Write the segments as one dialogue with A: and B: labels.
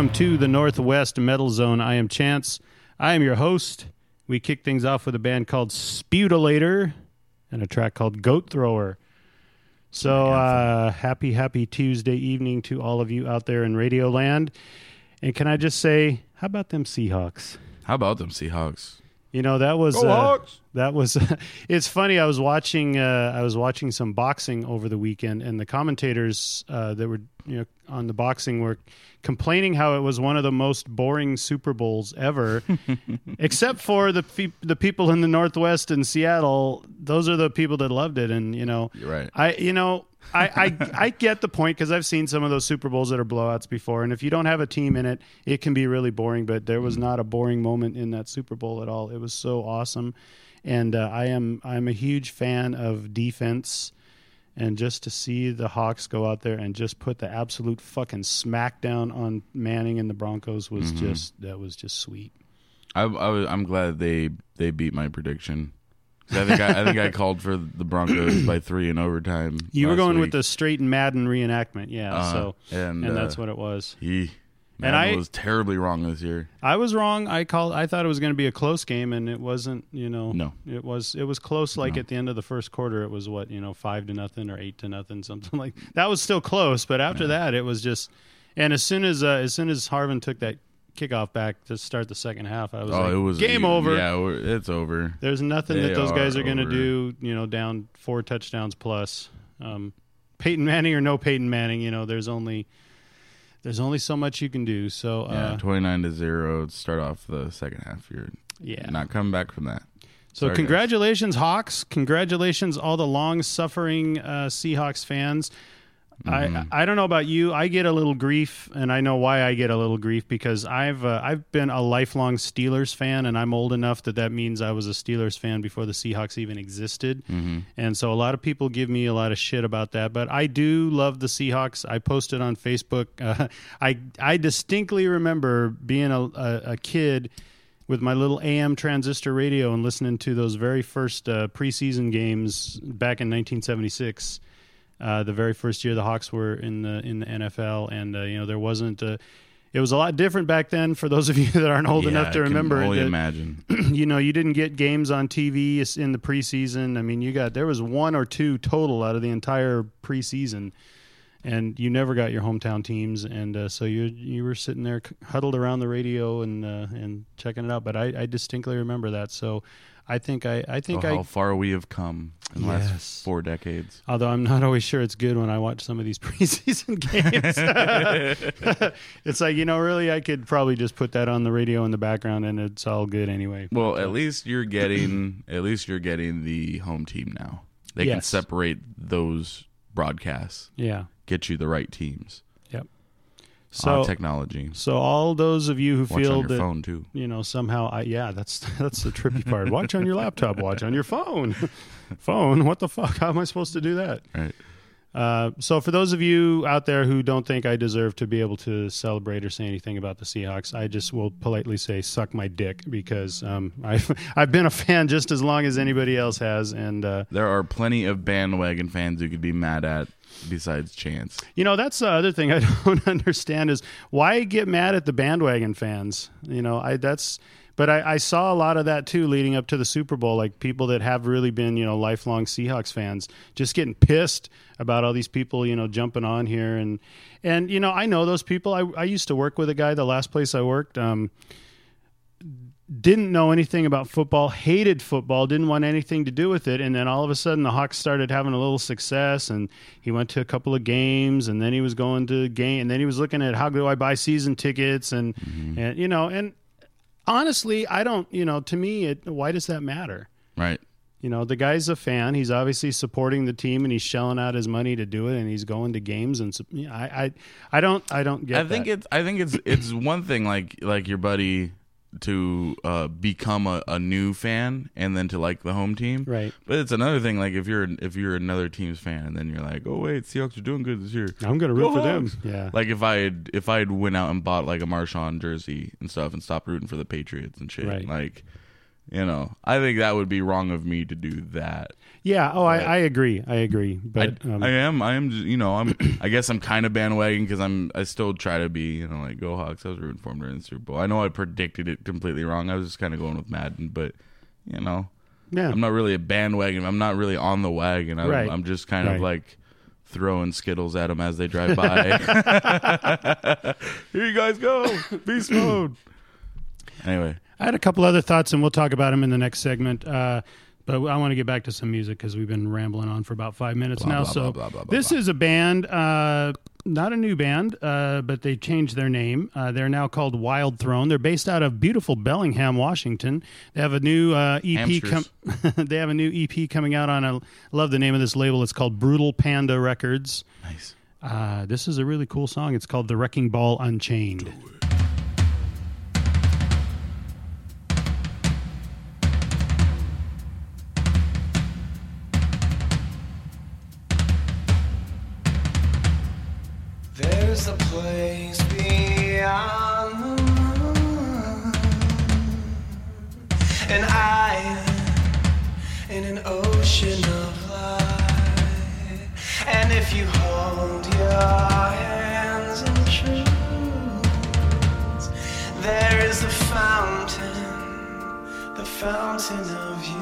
A: Welcome to the Northwest Metal Zone. I am Chance. I am your host. We kick things off with a band called Sputilator and a track called Goat Thrower. So, uh, happy, happy Tuesday evening to all of you out there in Radio Land. And can I just say, how about them Seahawks?
B: How about them Seahawks?
A: You know that was
B: Go
A: uh,
B: Hawks!
A: that was. it's funny. I was watching. Uh, I was watching some boxing over the weekend, and the commentators uh, that were you know on the boxing were complaining how it was one of the most boring Super Bowls ever, except for the fe- the people in the Northwest and Seattle. Those are the people that loved it, and you know,
B: You're right.
A: I you know. I, I I get the point because I've seen some of those Super Bowls that are blowouts before, and if you don't have a team in it, it can be really boring. But there was not a boring moment in that Super Bowl at all. It was so awesome, and uh, I am I'm a huge fan of defense, and just to see the Hawks go out there and just put the absolute fucking smackdown on Manning and the Broncos was just that was just sweet.
B: I, I I'm glad they they beat my prediction. I think I, I think I called for the Broncos by three in overtime.
A: You were going with the straight and Madden reenactment, yeah.
B: Uh,
A: so
B: and,
A: and
B: uh,
A: that's what it was.
B: he.
A: And I-
B: was terribly wrong this year.
A: I was wrong. I called. I thought it was going to be a close game, and it wasn't. You know,
B: No.
A: it was. It was close. Like
B: No.
A: at the end of the first quarter, it was what you know, five to nothing or eight to nothing, something like that. Was still close, but after that, it was just. And as soon as uh, as soon as Harvin took that kickoff back to start the second half, I was
B: oh,
A: like,
B: it was
A: game
B: you-
A: over.
B: Yeah, we're- it's over.
A: There's nothing
B: They
A: that those guys are going to do. You know, down four touchdowns plus. Um, Peyton Manning or no Peyton Manning, you know, there's only there's only so much you can do. So
B: Yeah,
A: uh,
B: twenty nine to zero. Start off the second half. You're
A: yeah.
B: not coming back from that.
A: So
B: Sorry, guys.
A: congratulations, Hawks! Congratulations, all the long-suffering uh, Seahawks fans.
B: Mm-hmm.
A: I I don't know about you. I get a little grief, and I know why I get a little grief because I've uh, I've been a lifelong Steelers fan, and I'm old enough that that means I was a Steelers fan before the Seahawks even existed.
B: Mm-hmm.
A: And so a lot of people give me a lot of shit about that, but I do love the Seahawks. I posted on Facebook. Uh, I I distinctly remember being a, a, a kid with my little AM transistor radio and listening to those very first uh, preseason games back in 1976. Uh, the very first year the Hawks were in the in the NFL, and uh, you know there wasn't. A, it was a lot different back then. For those of you that aren't old
B: Yeah,
A: enough to
B: I can
A: remember,
B: only
A: that-
B: imagine.
A: you know, you didn't get games on TV in the preseason. I mean, you got there was one or two total out of the entire preseason, and you never got your hometown teams, and uh, so you you were sitting there huddled around the radio and uh, and checking it out. But I, I distinctly remember that. So I think I I think
B: oh,
A: I
B: how far we have come in the
A: Yes.
B: last four decades.
A: Although I'm not always sure it's good when I watch some of these preseason games. it's like, you know, really, I could probably just put that on the radio in the background and it's all good anyway.
B: Well, at least you're getting at least you're getting the home team now. They can separate those broadcasts,
A: Yeah.
B: get you the right teams.
A: So,
B: on technology.
A: so all those of you who
B: Watch
A: feel that,
B: phone too.
A: you know, somehow, I, yeah, that's that's the trippy part. Watch on your laptop, watch on your phone. phone? What the fuck? How am I supposed to do that?
B: Right.
A: Uh, so, for those of you out there who don't think I deserve to be able to celebrate or say anything about the Seahawks, I just will politely say "suck my dick" because um, I've I've been a fan just as long as anybody else has, and uh,
B: There are plenty of bandwagon fans who could be mad at besides Chance.
A: you know that's the other thing I don't understand is why get mad at the bandwagon fans. You know, I that's. But I, I saw a lot of that too leading up to the Super Bowl, like people that have really been, you know, lifelong Seahawks fans, just getting pissed about all these people, you know, jumping on here and and you know, I know those people. I, I used to work with a guy. The last place I worked, um, didn't know anything about football, hated football, didn't want anything to do with it, and then all of a sudden the Hawks started having a little success, and he went to a couple of games, and then he was going to game, and then he was looking at how do I buy season tickets, and mm-hmm. and you know, and honestly, I don't, you know, to me, it why does that matter?
B: Right.
A: You know, the guy's a fan. He's obviously supporting the team, and he's shelling out his money to do it, and he's going to games. And I, I, I don't, I don't get.
B: I think
A: that.
B: it's I think it's it's one thing like like your buddy to uh, become a, a new fan and then to like the home team.
A: right.
B: But it's another thing like if you're if you're another team's fan and then you're like, oh wait, Seahawks are doing good this year.
A: I'm gonna root
B: Go
A: for them. Yeah.
B: Like if I had if I had went out and bought like a Marshawn jersey and stuff and stopped rooting for the Patriots and shit,
A: Right.
B: like you know, I think that would be wrong of me to do that.
A: Yeah. Oh, I, I agree. I agree. But
B: I,
A: um,
B: I am. I am. just- You know. I'm. I guess I'm kind of bandwagon because I'm. I still try to be. You know, like go Hawks. I was rooting for them during the Super Bowl. I know I predicted it completely wrong. I was just kind of going with Madden, but you know,
A: yeah.
B: I'm not really a bandwagon. I'm not really on the wagon. I'm,
A: Right.
B: I'm just kind
A: Right.
B: of like throwing skittles at them as they drive by. Here you guys go, beast mode. Anyway,
A: I had a couple other thoughts, and we'll talk about them in the next segment. Uh, but I want to get back to some music because we've been rambling on for about five minutes
B: Blah,
A: now.
B: blah,
A: so
B: blah,
A: this is a band, uh, not a new band, uh, but they changed their name. Uh, they're now called Wild Throne. They're based out of beautiful Bellingham, Washington. They have a new uh, EP. Com- they have a new EP coming out on. A, I love the name of this label. It's called Brutal Panda Records.
B: nice.
A: Uh, this is a really cool song. It's called The Wrecking Ball Unchained.
C: There's a place beyond the moon, an island in an ocean of light. And if you hold your hands in truth, there is the fountain, the fountain of youth.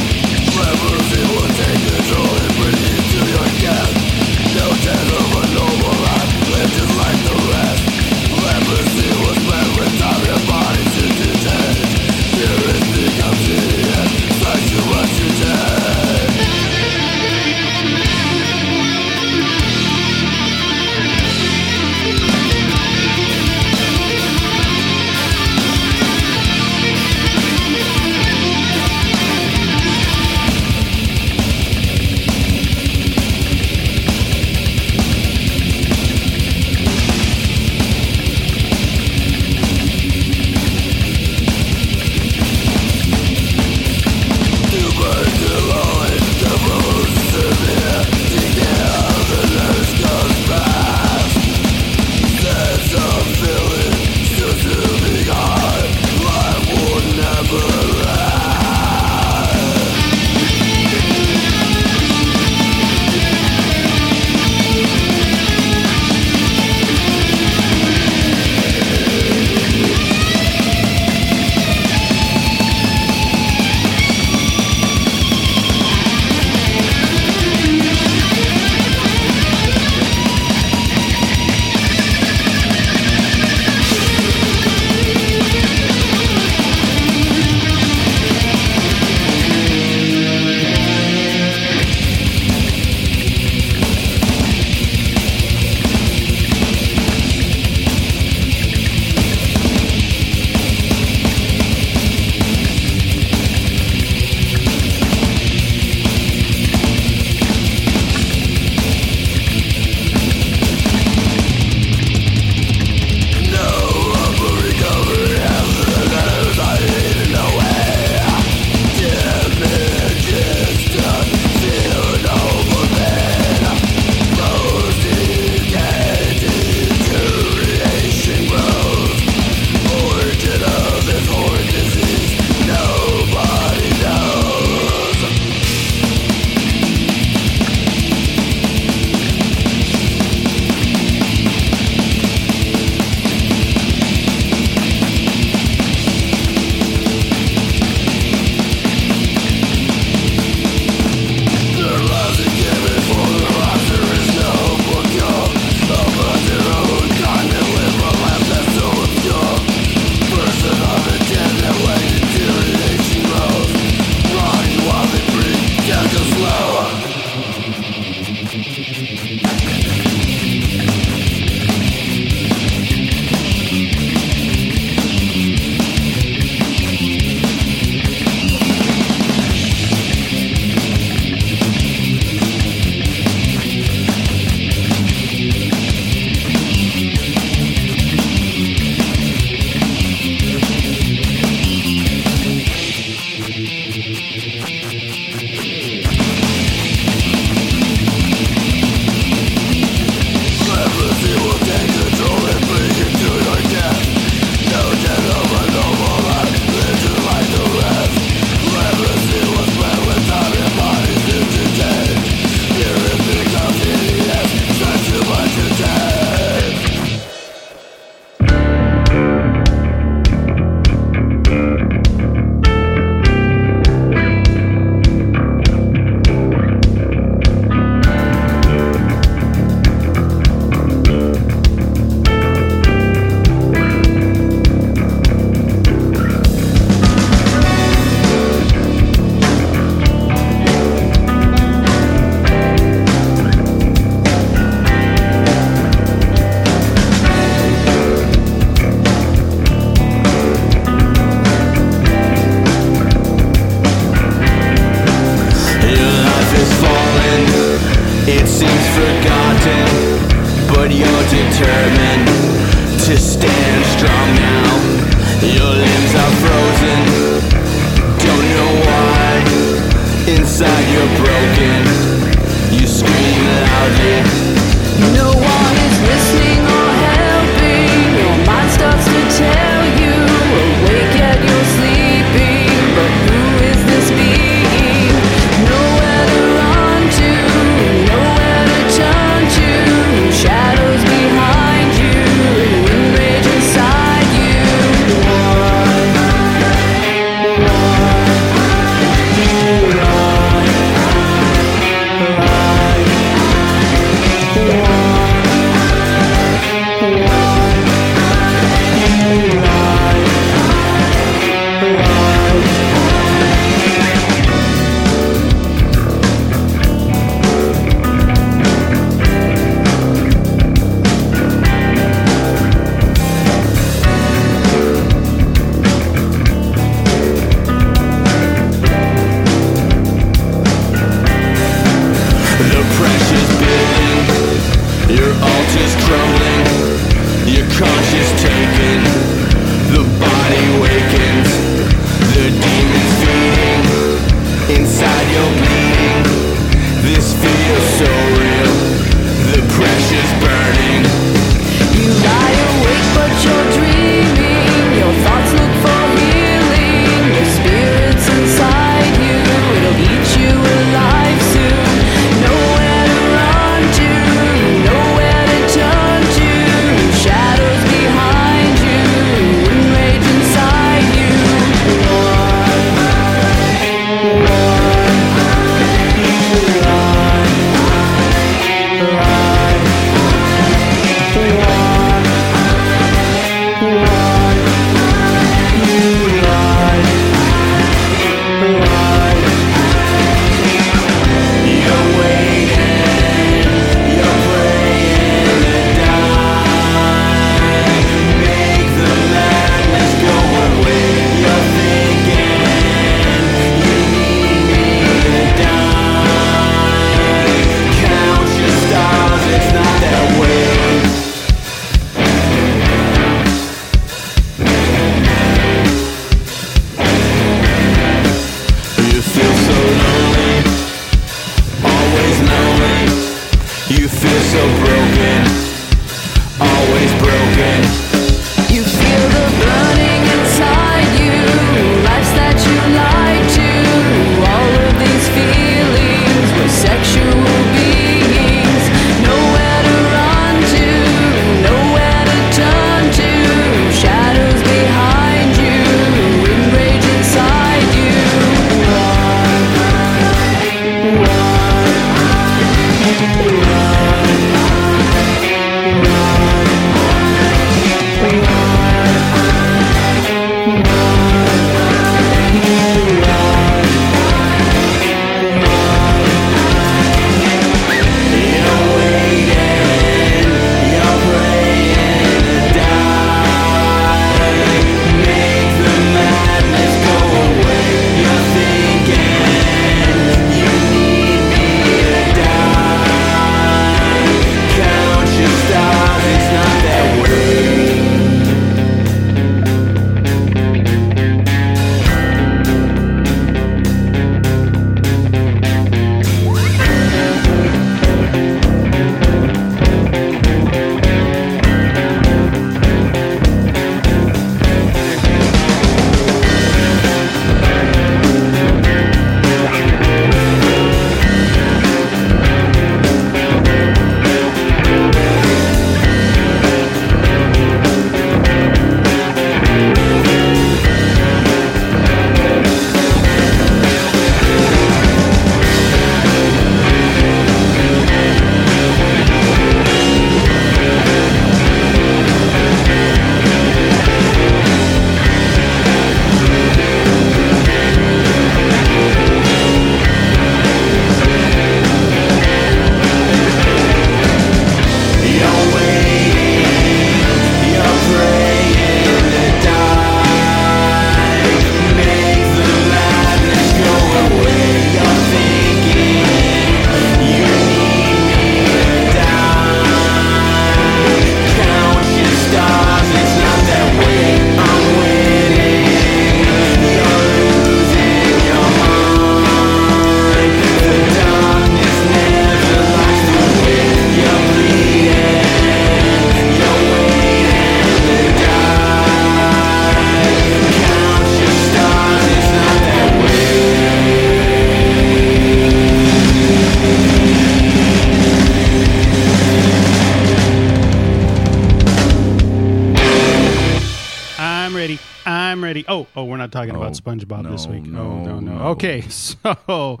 A: Not talking about SpongeBob this week.
B: no,
A: oh no, no.
B: no.
A: Okay, so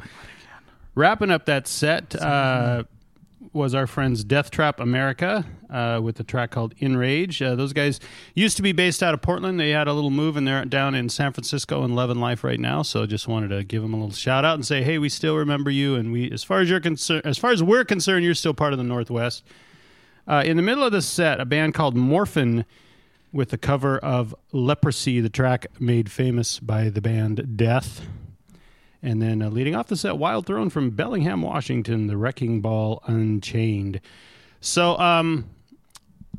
A: wrapping up that set uh, was our friends Death Trap America uh, with the track called In Rage. Uh, those guys used to be based out of Portland. They had a little move and they're down in San Francisco and loving life right now. So just wanted to give them a little shout out and say, hey, we still remember you. And we, as far as you're concerned, as far as we're concerned, you're still part of the Northwest. Uh, in the middle of the set, a band called Morphin with the cover of Leprosy, the track made famous by the band Death. And then uh, leading off the set, Wild Throne from Bellingham, Washington, the Wrecking Ball Unchained. So, um,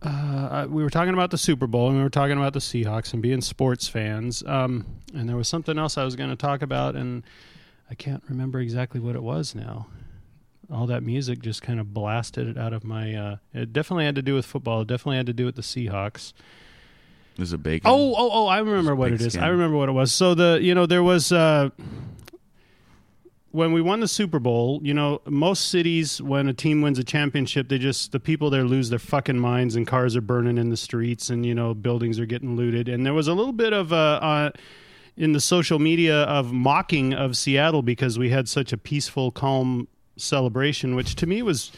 A: uh, we were talking about the Super Bowl and we were talking about the Seahawks and being sports fans. Um, and there was something else I was going to talk about, and I can't remember exactly what it was now. All that music just kind of blasted it out of my. Uh, it definitely had to do with football. It definitely had to do with the Seahawks.
B: Is it bacon?
A: Oh, oh, oh! I remember what it is.
B: pigskin.
A: I remember what it was. So the you know there was uh, when we won the Super Bowl. You know, most cities when a team wins a championship, they just the people there lose their fucking minds and cars are burning in the streets and you know buildings are getting looted. And there was a little bit of uh, uh in the social media of mocking of Seattle because we had such a peaceful, calm celebration, which to me was.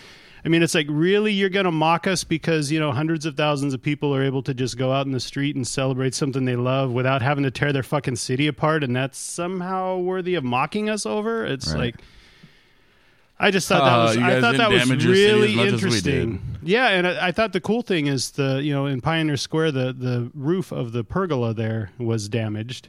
A: I mean, it's like really you're going to mock us because you know hundreds of thousands of people are able to just go out in the street and celebrate something they love without having to tear their fucking city apart, and that's somehow worthy of mocking us over. It's
B: Right.
A: like. I just thought that
B: Uh,
A: was I thought that was
B: damage your city as
A: really
B: much as we
A: interesting. Yeah, and I, I thought the cool thing is the you know in Pioneer Square the the roof of the pergola there was damaged,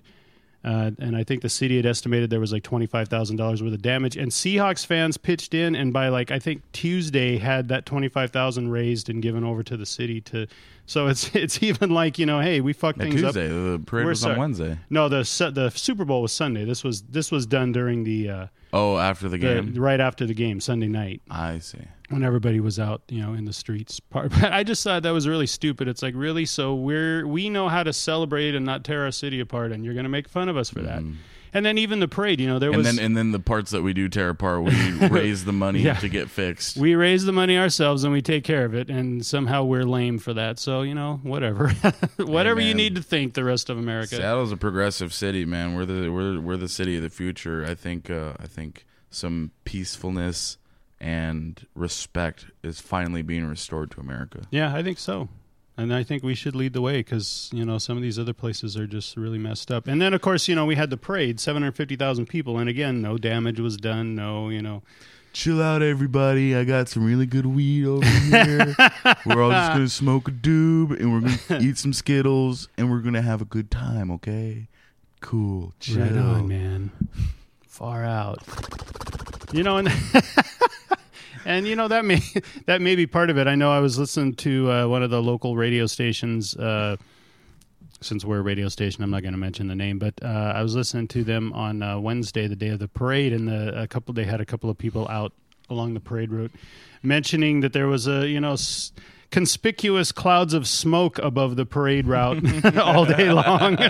A: uh, and I think the city had estimated there was like twenty five thousand dollars worth of damage. And Seahawks fans pitched in, and by like I think Tuesday had that twenty five thousand raised and given over to the city to. So it's it's even like you know hey we fucked things up.
B: Tuesday. The parade
A: We're
B: was
A: sorry.
B: on Wednesday.
A: No, the su- the Super Bowl was Sunday. This was this was done during the, uh,
B: Oh, after the
A: the
B: game.
A: right after the game Sunday night
B: I see.
A: when everybody was out, you know, in the streets. Part- But I just thought that was really stupid. It's like really, so we're we know how to celebrate and not tear our city apart, and you're going to make fun of us for that. And then even the parade, you know, there.
B: And
A: was
B: then and then the parts that we do tear apart, we raise the money
A: Yeah.
B: to get fixed.
A: we raise the money ourselves and we take care of it, and somehow we're lame for that. So you know, whatever, whatever you need to think, the rest of America.
B: Seattle's a progressive city, man. We're the we're we're the city of the future. I think uh, I think some peacefulness and respect is finally being restored to America.
A: Yeah, I think so. And I think we should lead the way because you know some of these other places are just really messed up. And then of course you know we had the parade, seven hundred fifty thousand people, and again no damage was done. No, you know,
B: Chill out, everybody. I got some really good weed over here. we're all just gonna smoke a doob and we're gonna eat some Skittles and we're gonna have a good time. Okay, cool. Chill.
A: Right on, man. Far out. You know, and and you know that may that may be part of it. I know I was listening to uh, one of the local radio stations. Uh, since we're a radio station, I'm not going to mention the name, but uh, I was listening to them on uh, Wednesday, the day of the parade, and the a couple they had a couple of people out along the parade route, mentioning that there was a you know. S- Conspicuous clouds of smoke above the parade route all day long.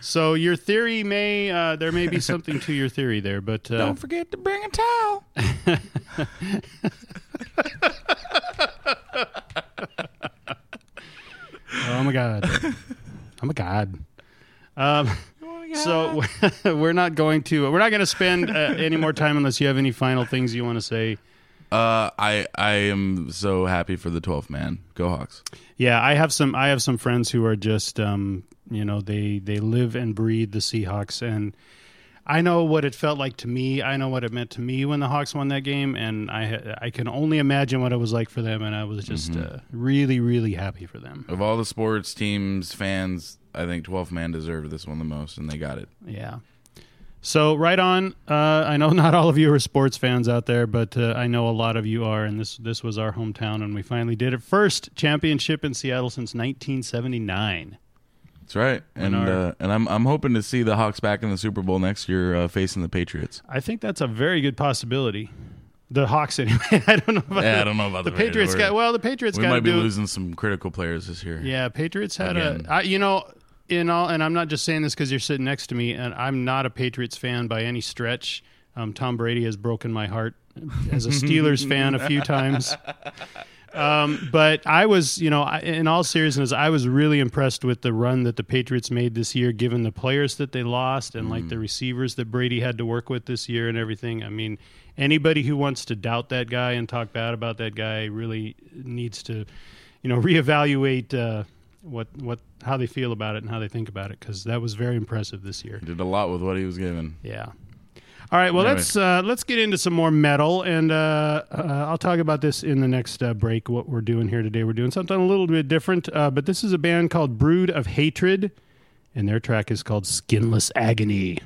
A: So your theory may uh, there may be something to your theory there, but uh,
B: Don't forget to bring a towel.
A: oh my god, oh my god. Um, so we're not going to we're not going to spend uh, any more time unless you have any final things you want to say.
B: Uh, I I am so happy for the 12th man. Go Hawks.
A: Yeah, I have some I have some friends who are just um, you know they they live and breathe the Seahawks and. I know what it felt like to me. I know what it meant to me when the Hawks won that game, and I I can only imagine what it was like for them. And I was just uh, really, really happy for them.
B: Of all the sports teams, fans, I think 12th man deserved this one the most, and they got it.
A: Yeah. So right on. Uh, I know not all of you are sports fans out there, but uh, I know a lot of you are, and this this was our hometown, and we finally did it. First championship in Seattle since 1979.
B: That's right, and
A: our-
B: uh, and I'm I'm hoping to see the Hawks back in the Super Bowl next year, uh, facing the Patriots.
A: I think that's a very good possibility. The Hawks, anyway. I don't know about
B: Yeah,
A: the,
B: I don't know about
A: the
B: the
A: Patriots.
B: Patriots.
A: Got well, the Patriots
B: we might be losing some critical players this year.
A: Yeah, Patriots had
B: Again.
A: a. I, you know, in all, and I'm not just saying this because you're sitting next to me, and I'm not a Patriots fan by any stretch. Um, Tom Brady has broken my heart as a Steelers fan a few times. Um, but I was, you know, I- in all seriousness, I was really impressed with the run that the Patriots made this year, given the players that they lost and like the receivers that Brady had to work with this year and everything. I mean, anybody who wants to doubt that guy and talk bad about that guy really needs to, you know, reevaluate uh, what what how they feel about it and how they think about it because that was very impressive this year.
B: Did a lot with what he was given.
A: Yeah. All right. Well,
B: Anyway.
A: let's uh, let's get into some more metal, and uh, uh, I'll talk about this in the next uh, break. What we're doing here today, we're doing something a little bit different. Uh, but this is a band called Brood of Hatred, and their track is called Skinless Agony.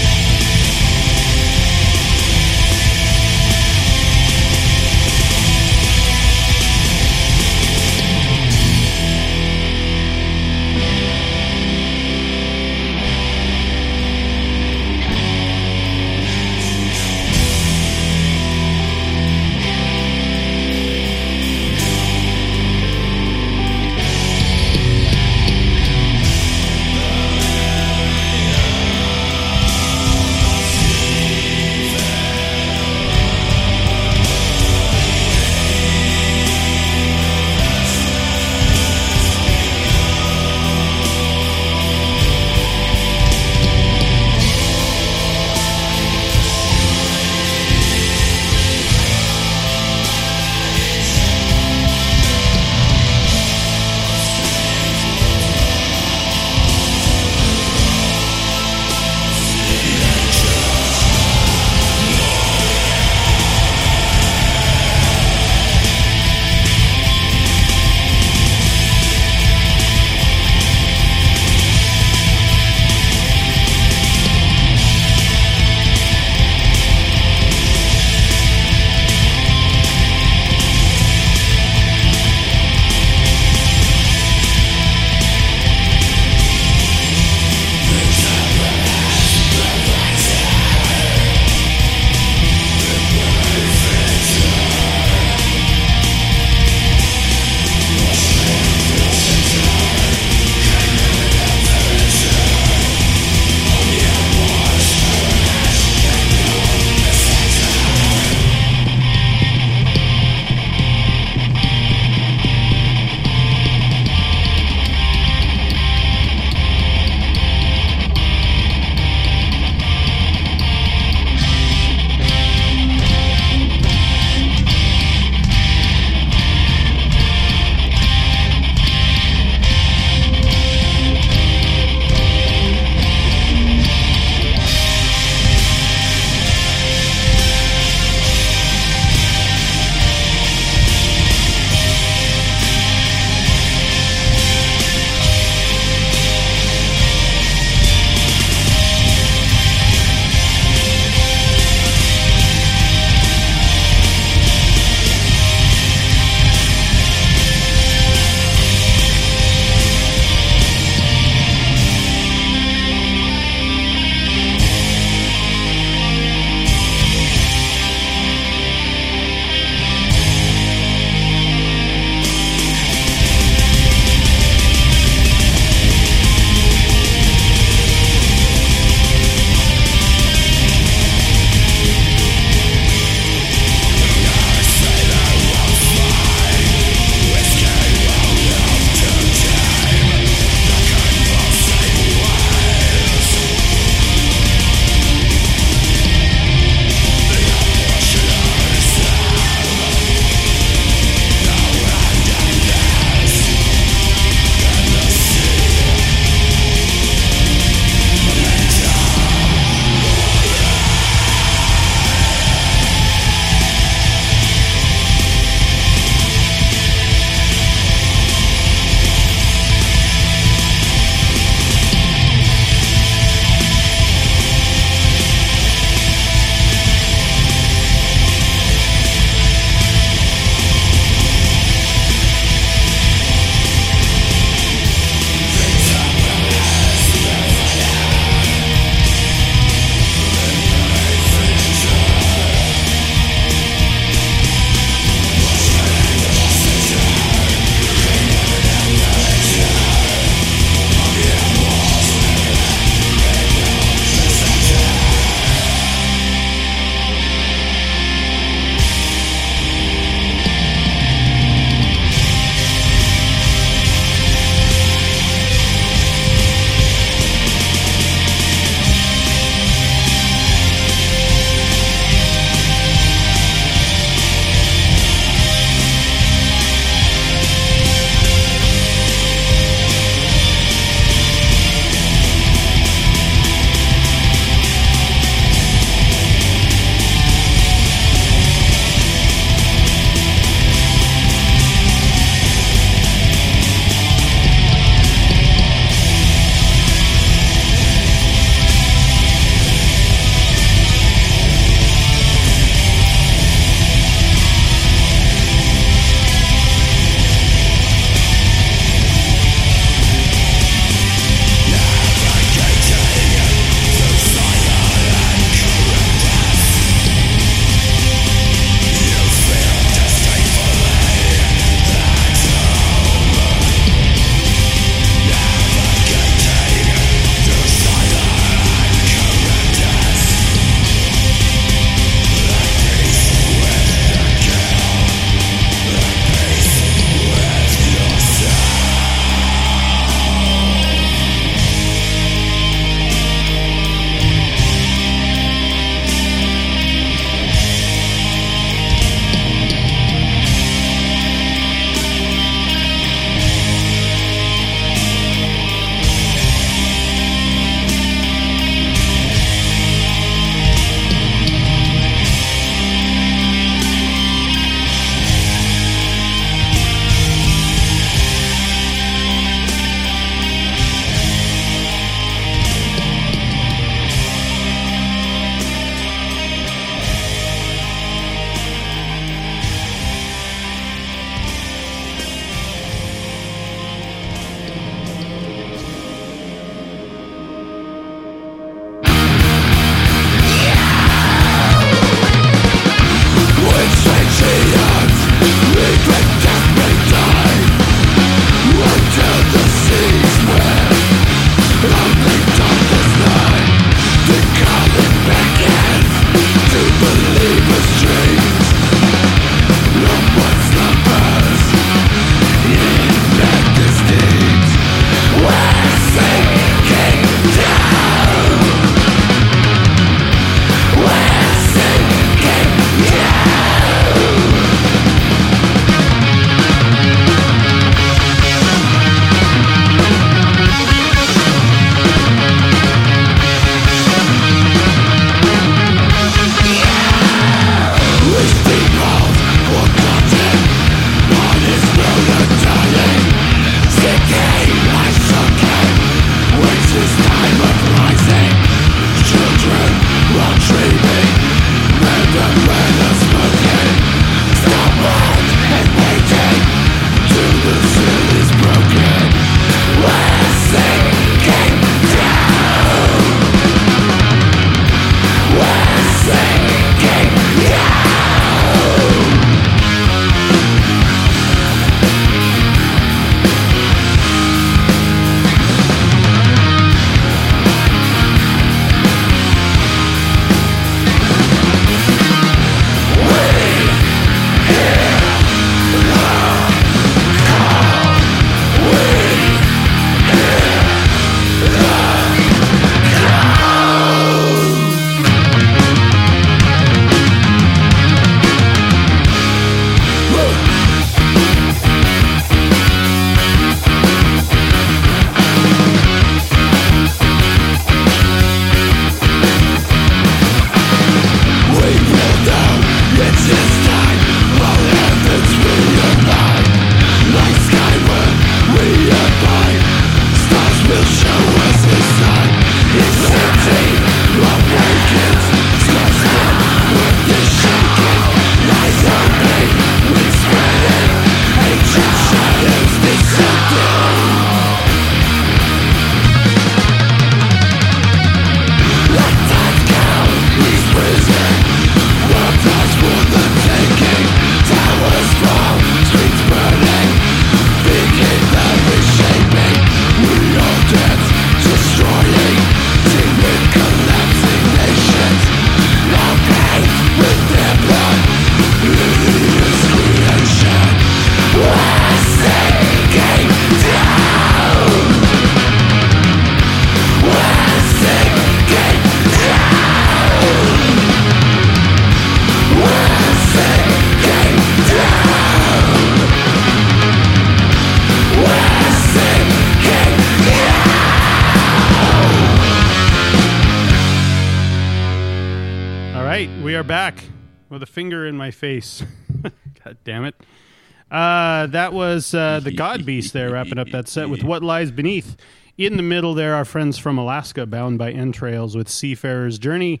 A: Was uh, the God Beast there, wrapping up that set with What Lies Beneath. In the middle, there are friends from Alaska, bound by entrails with Seafarer's Journey,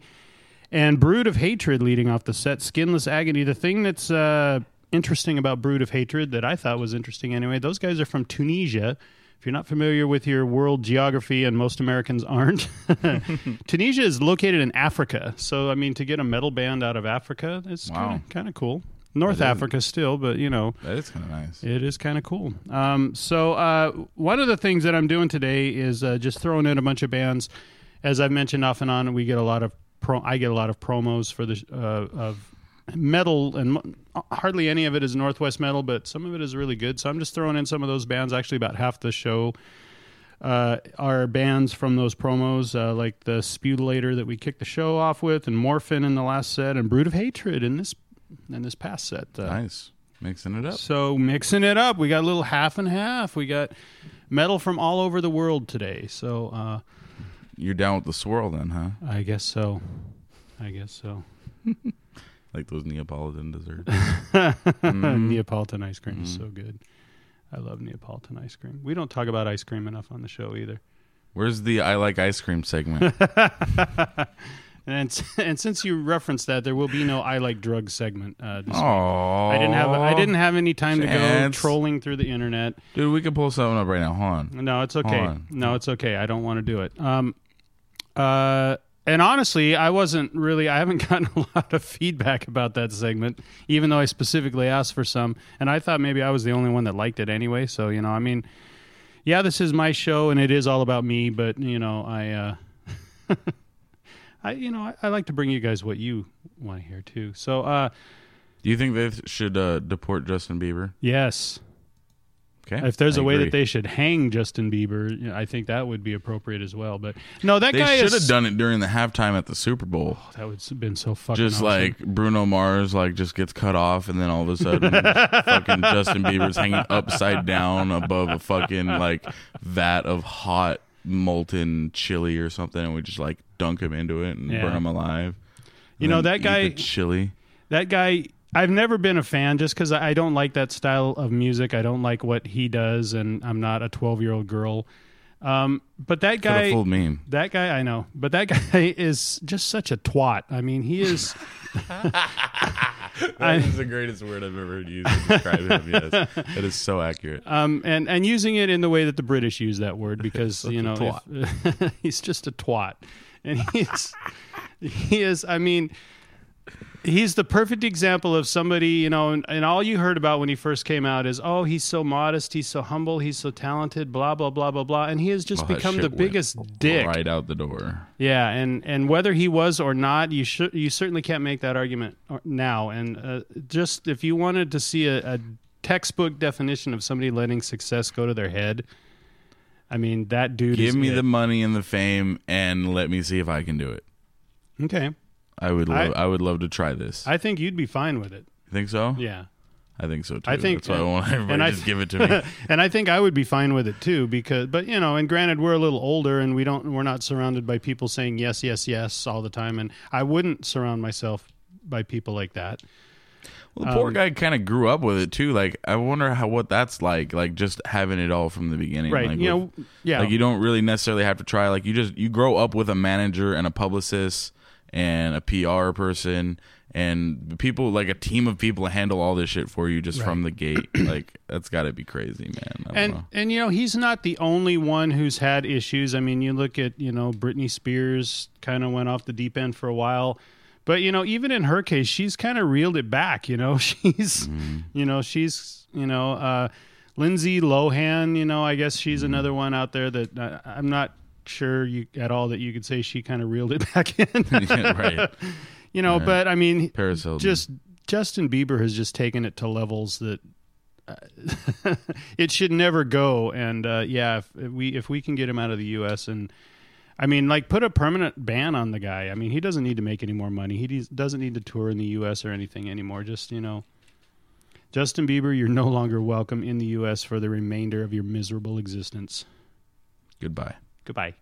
A: and Brood of Hatred leading off the set, Skinless Agony. The thing that's uh, interesting about Brood of Hatred, that I thought was interesting anyway, those guys are from Tunisia. If you're not familiar with your world geography, and most Americans aren't, Tunisia is located in Africa. So, I mean, to get a metal band out of Africa, it's
B: Wow.
A: kind of cool. North Africa still, but you know,
B: That is kind of nice.
A: it is kind of cool. Um, so uh, one of the things that I'm doing today is uh, just throwing in a bunch of bands. As I've mentioned off and on, we get a lot of pro. I get a lot of promos for the uh, of metal, and hardly any of it is Northwest metal, but some of it is really good. So I'm just throwing in some of those bands. Actually, about half the show uh, are bands from those promos, uh, like the Sputilator that we kicked the show off with, and Morphin in the last set, and Brood of Hatred in this in this past set. Uh,
B: Nice. Mixing it up.
A: so mixing it up, we got a little half and half. We got metal from all over the world today. So uh,
B: You're down with the swirl then, huh?
A: I guess so. I guess so.
B: Like those Neapolitan desserts.
A: Neapolitan ice cream is so good. I love Neapolitan ice cream. We don't talk about ice cream enough on the show either.
B: Where's the I like ice cream segment?
A: And and since you referenced that, there will be no I like drugs segment. Uh, this week.
B: Oh,
A: I didn't have I didn't have any time to go
B: Chance.
A: trolling through the internet.
B: Dude, we can pull something up right now. Hold on.
A: No, it's okay.
B: On.
A: No, it's okay. I don't want to do it. Um, uh, and honestly, I wasn't really. I haven't gotten a lot of feedback about that segment, even though I specifically asked for some. And I thought maybe I was the only one that liked it anyway. So you know, I mean, yeah, this is my show, and it is all about me. But you know, I, uh, I, you know, I, I like to bring you guys what you want to hear too. So, uh,
B: Do you think they should uh, deport Justin Bieber?
A: yes,
B: Okay.
A: if there's
B: a
A: way that they should hang Justin Bieber, you know, I think that would be appropriate as well. But no, that
B: they
A: guy
B: should
A: is
B: have done it during the halftime at the Super Bowl.
A: That would have been so fucking
B: just
A: awesome.
B: like Bruno Mars, like just gets cut off, and then all of a sudden, fucking Justin Bieber's hanging upside down above a fucking like vat of hot molten chili or something, and we just like dunk him into it and
A: Yeah.
B: burn him alive.
A: You know, that guy-
B: chili.
A: that guy. I've never been a fan just because I I don't like that style of music. I don't like what he does, and I'm not a 12 year old girl. Um, but that guy,
B: fooled me.
A: that guy, I know, but that guy is just such a twat. I mean, he is.
B: That is the greatest word I've ever heard used to describe him. Yes, it is so accurate.
A: um, and and using it in the way that the British use that word because you know if- he's just a twat, and he's he is. I mean, he's the perfect example of somebody you know, and, and all you heard about when he first came out is oh he's so modest, he's so humble, he's so talented, blah blah blah blah blah, and he has just become the biggest dick.
B: right out the door.
A: Yeah, and and whether he was or not, you should you certainly can't make that argument now. And uh, just if you wanted to see a, a textbook definition of somebody letting success go to their head, I mean that dude.
B: Give me
A: it.
B: the money and the fame, and let me see if I can do it.
A: okay.
B: I would
A: I-
B: love. I, would love to try this. I
A: I think you'd be fine with it.
B: You think so.
A: Yeah,
B: I think so too.
A: I think-
B: that's why I want everybody
A: and
B: to
A: I-
B: just give it to me.
A: and I think I would be fine with it too because, but you know, and granted, we're a little older and we don't we're not surrounded by people saying yes, yes, yes all the time, and I wouldn't surround myself by people like that.
B: Well, the poor
A: Um,
B: guy kind of grew up with it too. Like, I wonder how what that's like. Like, just having it all from the beginning.
A: Right?
B: Like,
A: you
B: with-
A: know, yeah.
B: Like, you don't really necessarily have to try. Like, you just you grow up with a manager and a publicist and a PR person and people like a team of people handle all this shit for you just from the gate. like, that's got to be crazy, man.
A: And
B: know.
A: and you know he's not the only one who's had issues. I mean, you look at you know Britney Spears kind of went off the deep end for a while, but you know even in her case, she's kind of reeled it back. You know, she's you know she's you know uh, Lindsay Lohan. You know, I guess she's another one out there that uh, I'm not sure you at all that you could say she kind of reeled it back in.
B: Yeah, right.
A: you know,
B: Right.
A: but I mean,
B: Paris Hilton.
A: just Justin Bieber has just taken it to levels that uh, it should never go. And uh, yeah, if, if we if we can get him out of the U.S. and I mean, like put a permanent ban on the guy. I mean, he doesn't need to make any more money. He de- doesn't need to tour in the U.S. or anything anymore. Just you know, Justin Bieber, you're no longer welcome in the U.S. for the remainder of your miserable existence.
B: goodbye.
A: Goodbye.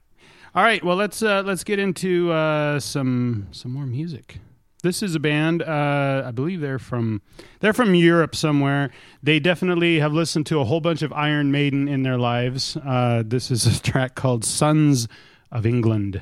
A: All right, well let's uh, let's get into uh, some some more music. This is a band. Uh, I believe they're from they're from Europe somewhere. They definitely have listened to a whole bunch of Iron Maiden in their lives. Uh, this is a track called "Sons of England."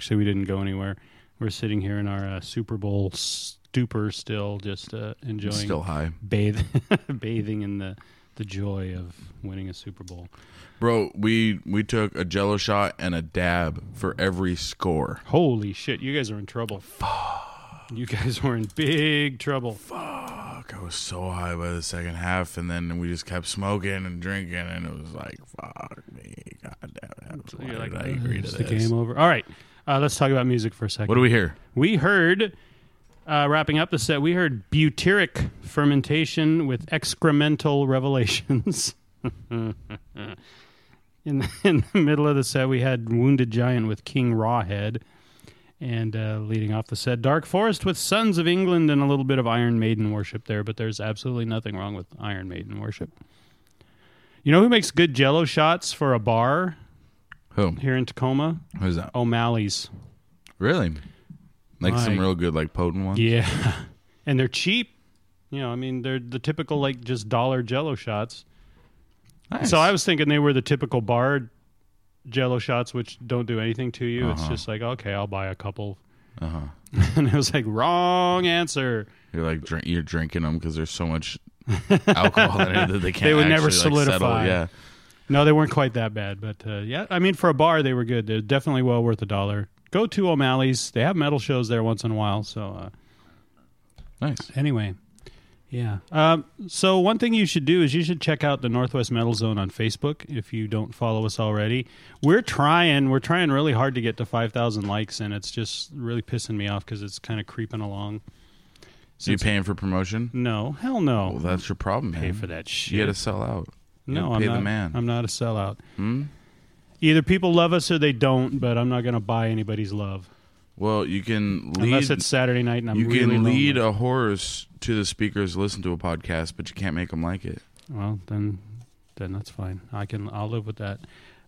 A: Actually, we didn't go anywhere. We're sitting here in our uh, Super Bowl stupor still, just uh, enjoying
B: Still high.
A: bathe, bathing in the the joy of winning a Super Bowl.
B: Bro, we we took a jello shot and a dab for every score.
A: Holy shit, you guys are in trouble. Fuck. You guys were in big trouble.
B: Fuck, I was so high by the second half, and then we just kept smoking and drinking, and it was like, fuck me, god damn it. Why
A: You're like,
B: I agree to
A: "Is
B: this?
A: the game over? All right, uh, let's talk about music for a second.
B: What do we hear?
A: We heard, uh, wrapping up the set, we heard butyric fermentation with excremental revelations. in, in the middle of the set, we had Wounded Giant with King Rawhead. And uh, leading off the set, Dark Forest with Sons of England and a little bit of Iron Maiden worship there, but there's absolutely nothing wrong with Iron Maiden worship. You know who makes good jello shots for a bar
B: Who?
A: here in Tacoma?
B: Who's that?
A: O'Malley's.
B: Really? Like some real good, like potent ones.
A: Yeah, and they're cheap. You know, I mean, they're the typical like just dollar Jello shots.
B: Nice.
A: So I was thinking they were the typical bar Jello shots, which don't do anything to you. It's
B: Uh-huh.
A: just like okay, I'll buy a couple,
B: Uh huh.
A: and it was like wrong answer.
B: You're like drink, you're drinking them because there's so much alcohol in it that they can't.
A: They would never
B: actually, like, settle.
A: solidify.
B: Yeah.
A: No, they weren't quite that bad, but uh, yeah, I mean, for a bar, they were good. They're definitely well worth a dollar. Go to O'Malley's. They have metal shows there once in a while. So uh,
B: Nice.
A: Anyway, yeah. Um, so one thing you should do is you should check out the Northwest Metal Zone on Facebook if you don't follow us already. We're trying. We're trying really hard to get to five thousand likes, and it's just really pissing me off because it's kind of creeping along.
B: So you
A: Since-
B: paying for promotion?
A: No, hell no.
B: Well, that's your problem, man.
A: pay for that shit.
B: You got to sell out.
A: No, I'm
B: pay
A: not.
B: the man.
A: I'm not a sellout.
B: Hmm?
A: Either people love us or they don't, but I'm not going to buy anybody's love
B: Well, you can lead.
A: unless it's Saturday night and I'm
B: you
A: really
B: can lead
A: lonely.
B: a horse to the speakers, listen to a podcast, but you can't make them like it.
A: Well, then, then that's fine. I can. I'll live with that.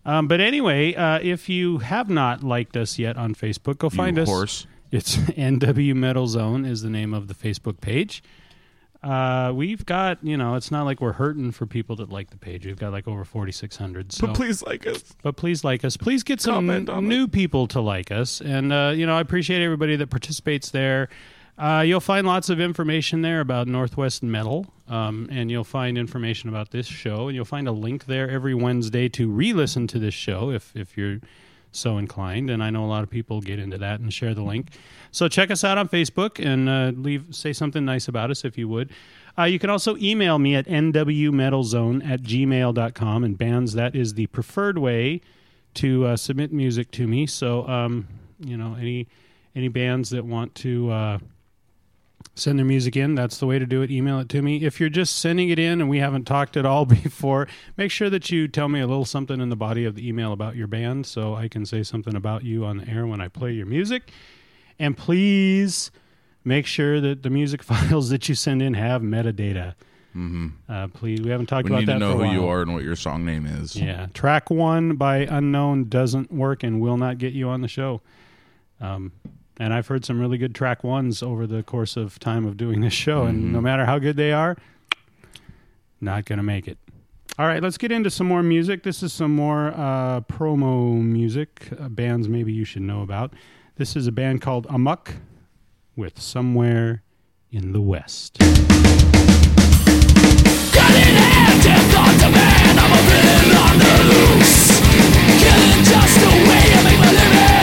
A: Um, but anyway, uh, if you have not liked us yet on Facebook, go find
B: you
A: us.
B: horse.
A: It's NW Metal Zone is the name of the Facebook page. Uh, we've got you know, it's not like we're hurting for people that like the page. We've got like over forty six hundred. So,
B: But please like us.
A: but please like us. Please get some
B: Comment on
A: new people to like us, and uh, you know, I appreciate everybody that participates there. Uh, you'll find lots of information there about Northwest Metal, um, and you'll find information about this show, and you'll find a link there every Wednesday to re-listen to this show if if you're so inclined. And I know a lot of people get into that and share the link. So check us out on Facebook and uh, leave say something nice about us if you would. Uh, you can also email me at nwmetalzone at gmail.com. And bands, that is the preferred way to uh, submit music to me. So, um, you know, any any bands that want to uh, send their music in, that's the way to do it. Email it to me. If you're just sending it in and we haven't talked at all before, make sure that you tell me a little something in the body of the email about your band so I can say something about you on the air when I play your music. And please make sure that the music files that you send in have metadata.
B: Mm-hmm.
A: Uh, please, we haven't talked
B: We
A: about
B: need
A: that
B: to know who you are and what your song name is.
A: Yeah, track one by unknown doesn't work and will not get you on the show. Um, and I've heard some really good track ones over the course of time of doing this show, and no matter how good they are, not gonna make it. All right, let's get into some more music. This is some more uh, promo music, uh, bands maybe you should know about. This is a band called Amok with Somewhere in the West.
D: Welcome to my situation. Something serious is going down. One man, two guns, and a one-way street. No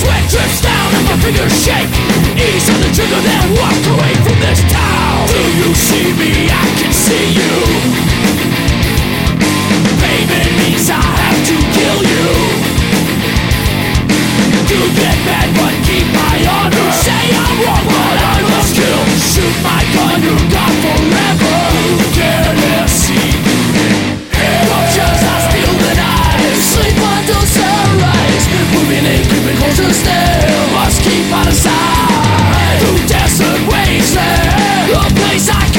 D: sweat drips down and my fingers shake. Ease on the trigger, then walk away from this town. Do you see me? I can see you. Payment means I have to kill you. You get mad but keep my honor Say I'm wrong but I must kill Shoot my gun, you're gone forever Who to see Moving in, creeping closer still. Must keep out of sight. Through desert wasteland A place I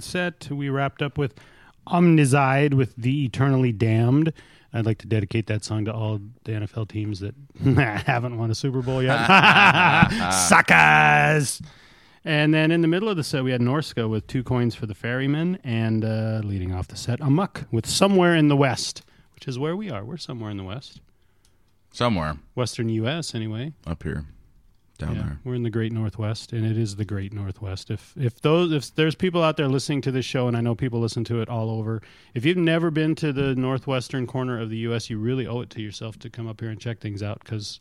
A: that set, we wrapped up with Omnizide with The Eternally Damned. I'd like to dedicate that song to all the NFL teams that haven't won a Super Bowl yet. Suckers! And then in the middle of the set, we had Norska with Two Coins for the Ferryman, and uh, leading off the set, Amok with Somewhere in the West, which is where we are. We're somewhere in the West.
B: Somewhere
A: Western U.S., anyway.
B: up here, down
A: Yeah,
B: there.
A: we're in the Great Northwest, and it is the Great Northwest. If if those if there's people out there listening to this show, and I know people listen to it all over, if you've never been to the northwestern corner of the U.S., you really owe it to yourself to come up here and check things out because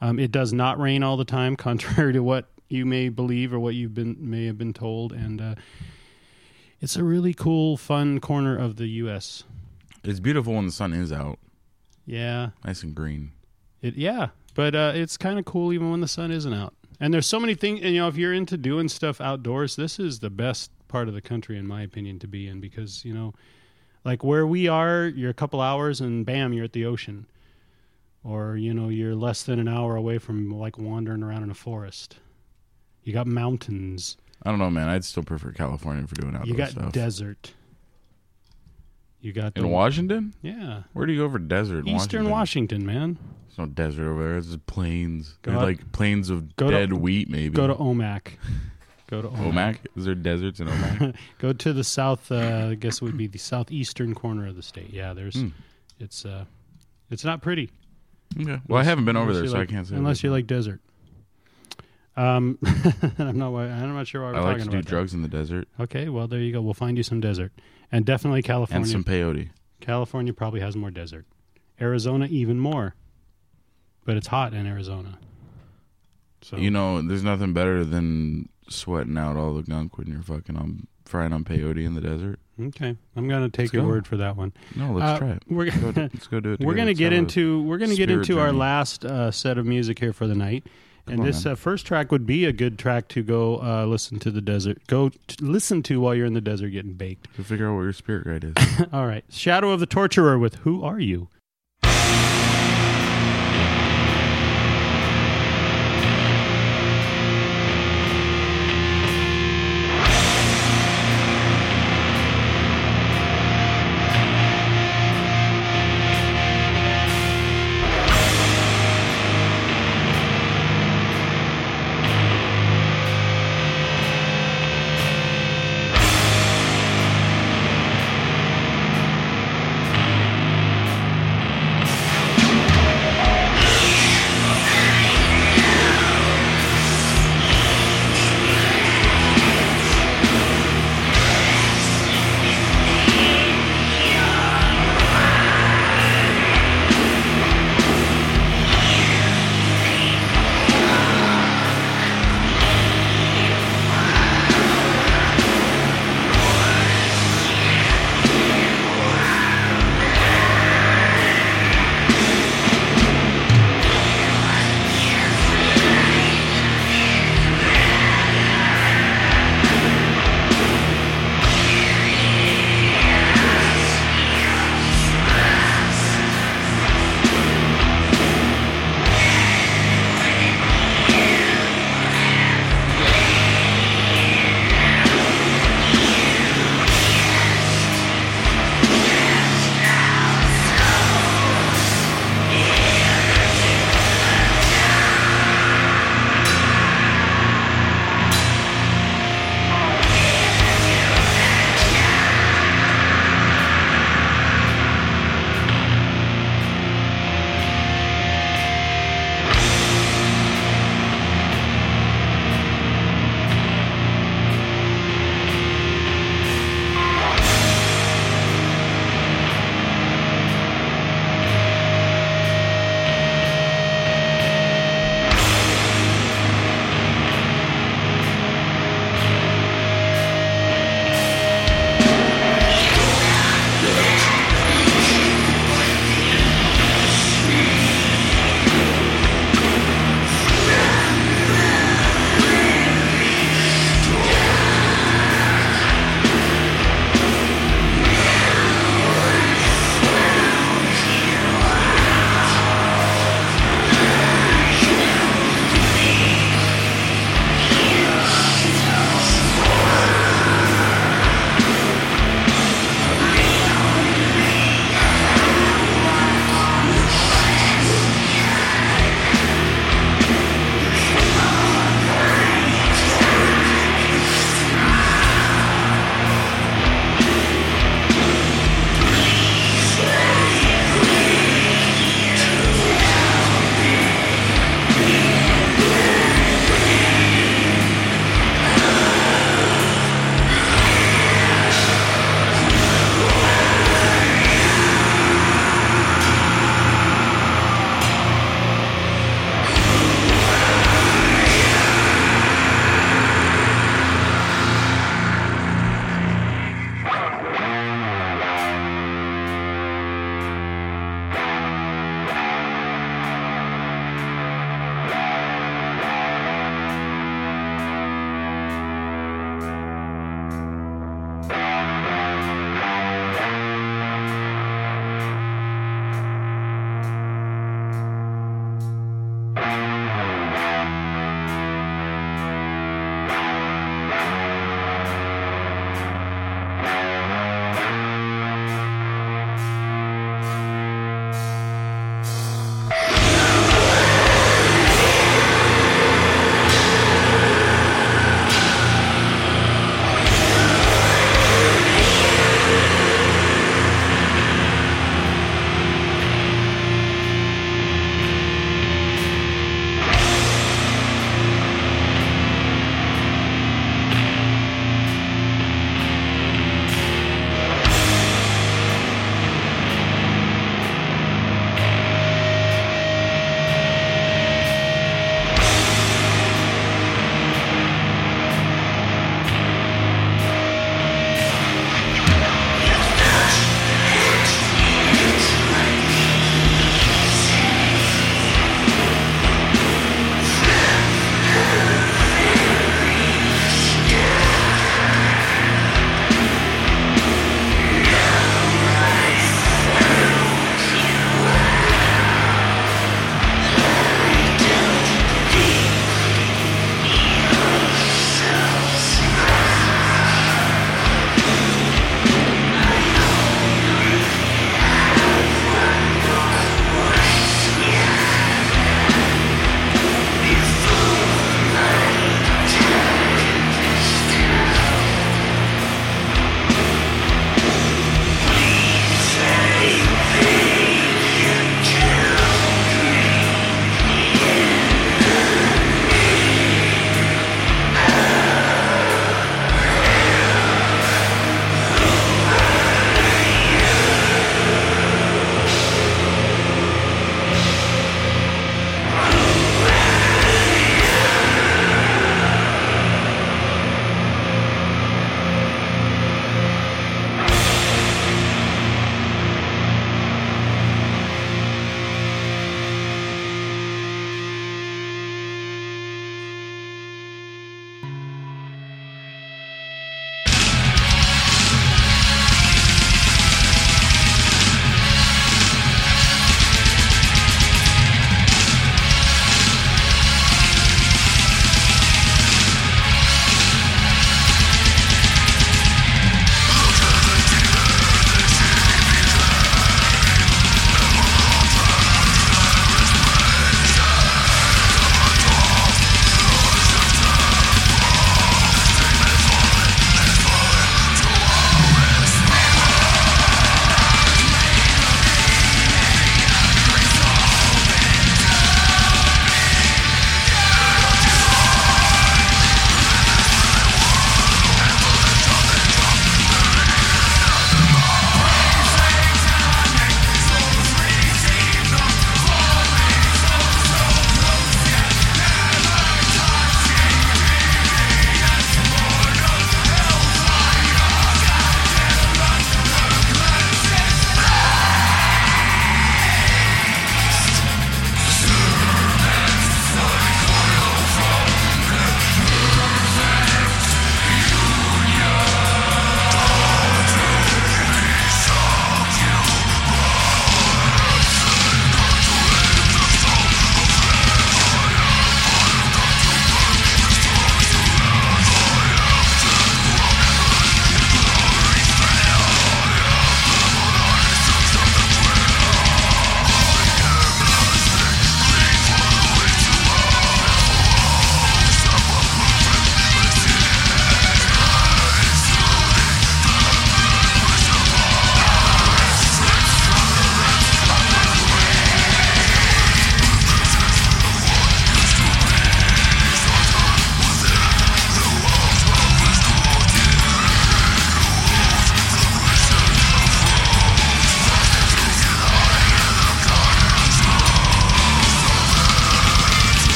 A: um, it does not rain all the time, contrary to what you may believe or what you've been may have been told, and uh, it's a really cool, fun corner of the U.S.
B: It's beautiful when the sun is out,
A: Yeah,
B: nice and green.
A: It yeah, but uh, it's kind of cool even when the sun isn't out. And there's so many things. And, you know, if you're into doing stuff outdoors, this is the best part of the country, in my opinion, to be in because you know, like where we are, you're a couple hours and bam, you're at the ocean, or you know, you're less than an hour away from like wandering around in a forest. You got mountains.
B: I don't know, man. I'd still prefer California for doing outdoor
A: You got
B: stuff.
A: desert. You got
B: in
A: the-
B: Washington?
A: Yeah,
B: Where do you go for desert? in
A: Eastern Washington, man.
B: There's no desert over there. It's just plains.
A: Go
B: They're like plains of
A: go to-
B: dead wheat, maybe.
A: Go to Omak. Go to Omak.
B: Omak. Is there deserts in Omak?
A: Go to the south. Uh, I guess it would be the southeastern corner of the state. Yeah, there's.
B: Hmm.
A: It's uh, it's not pretty.
B: okay. Well, I haven't been over there, so
A: like-
B: I can't say.
A: Unless
B: that.
A: you like desert. Um, I'm not. I'm not sure why we're
B: I like
A: talking
B: to do
A: about
B: drugs in the desert.
A: Okay, well there you go. We'll find you some desert, and definitely California.
B: and some peyote.
A: California probably has more desert. Arizona even more, but it's hot in Arizona. So
B: You know, there's nothing better than sweating out all the gunk when you're fucking on frying on peyote in the desert.
A: okay, I'm gonna take
B: Let's
A: your
B: go.
A: word for that one.
B: No, let's
A: Uh,
B: try it.
A: We're
B: Let's go,
A: gonna
B: let's go do it.
A: we're gonna get into we're gonna get into our last uh, set of music here for the night. And
B: on,
A: this uh, first track would be a good track to go uh, listen to the desert. Go t- listen to while you're in the desert getting baked.
B: to figure out what your spirit guide is.
A: All right, Shadow of the Torturer with "Who Are You."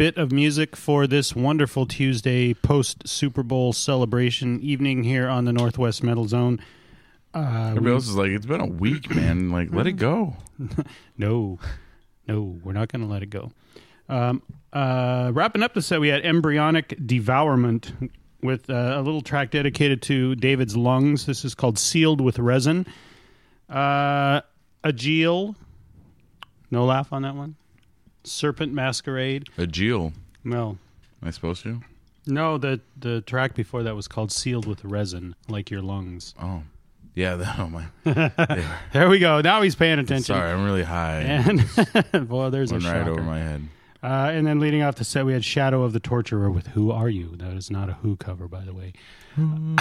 A: Bit of music for this wonderful Tuesday post Super Bowl celebration evening here on the Northwest Metal Zone. Uh,
B: Everybody else is like, it's been a week, man. Like, let it go.
A: No, no, we're not going to let it go. Um, uh, wrapping up the set, we had Embryonic Devourment with uh, a little track dedicated to David's lungs. This is called Sealed with Resin. Uh, Agile, no laugh on that one. Serpent Masquerade.
B: Agile.
A: No,
B: Am I supposed to?
A: no, the the track before that was called Sealed with Resin, like your lungs.
B: Oh. Yeah, that, oh my.
A: There we go. Now he's paying attention.
B: Sorry, I'm really high.
A: And well, there's a
B: Went right
A: shocker.
B: over my head.
A: Uh, and then leading off the set, we had Shadow of the Torturer with Who Are You? That is not a Who cover, by the way.
B: Who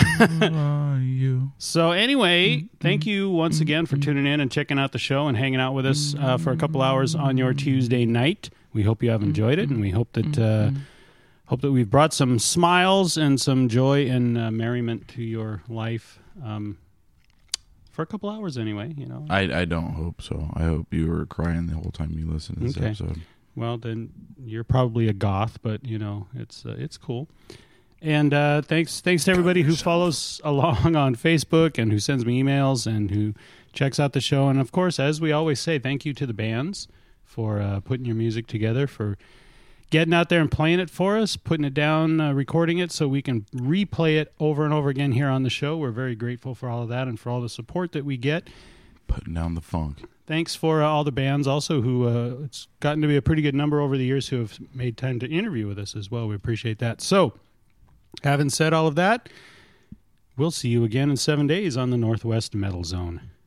B: are you?
A: So, anyway, thank you once again for tuning in and checking out the show and hanging out with us uh, for a couple hours on your Tuesday night. We hope you have enjoyed it, and we hope that uh, hope that we've brought some smiles and some joy and uh, merriment to your life um, for a couple hours, anyway. You know,
B: I, I don't hope so. I hope you were crying the whole time you listened to this
A: Okay.
B: episode.
A: Well then you're probably a goth, but you know it's uh, it's cool. And uh, thanks thanks to everybody who follows along on Facebook and who sends me emails and who checks out the show. And of course, as we always say, thank you to the bands for uh, putting your music together, for getting out there and playing it for us, putting it down, uh, recording it so we can replay it over and over again here on the show. We're very grateful for all of that and for all the support that we get
B: Putting down the funk.
A: Thanks for uh, all the bands also who uh, it's gotten to be a pretty good number over the years who have made time to interview with us as well. We appreciate that. So having said all of that we'll see you again in seven days on the northwest metal zone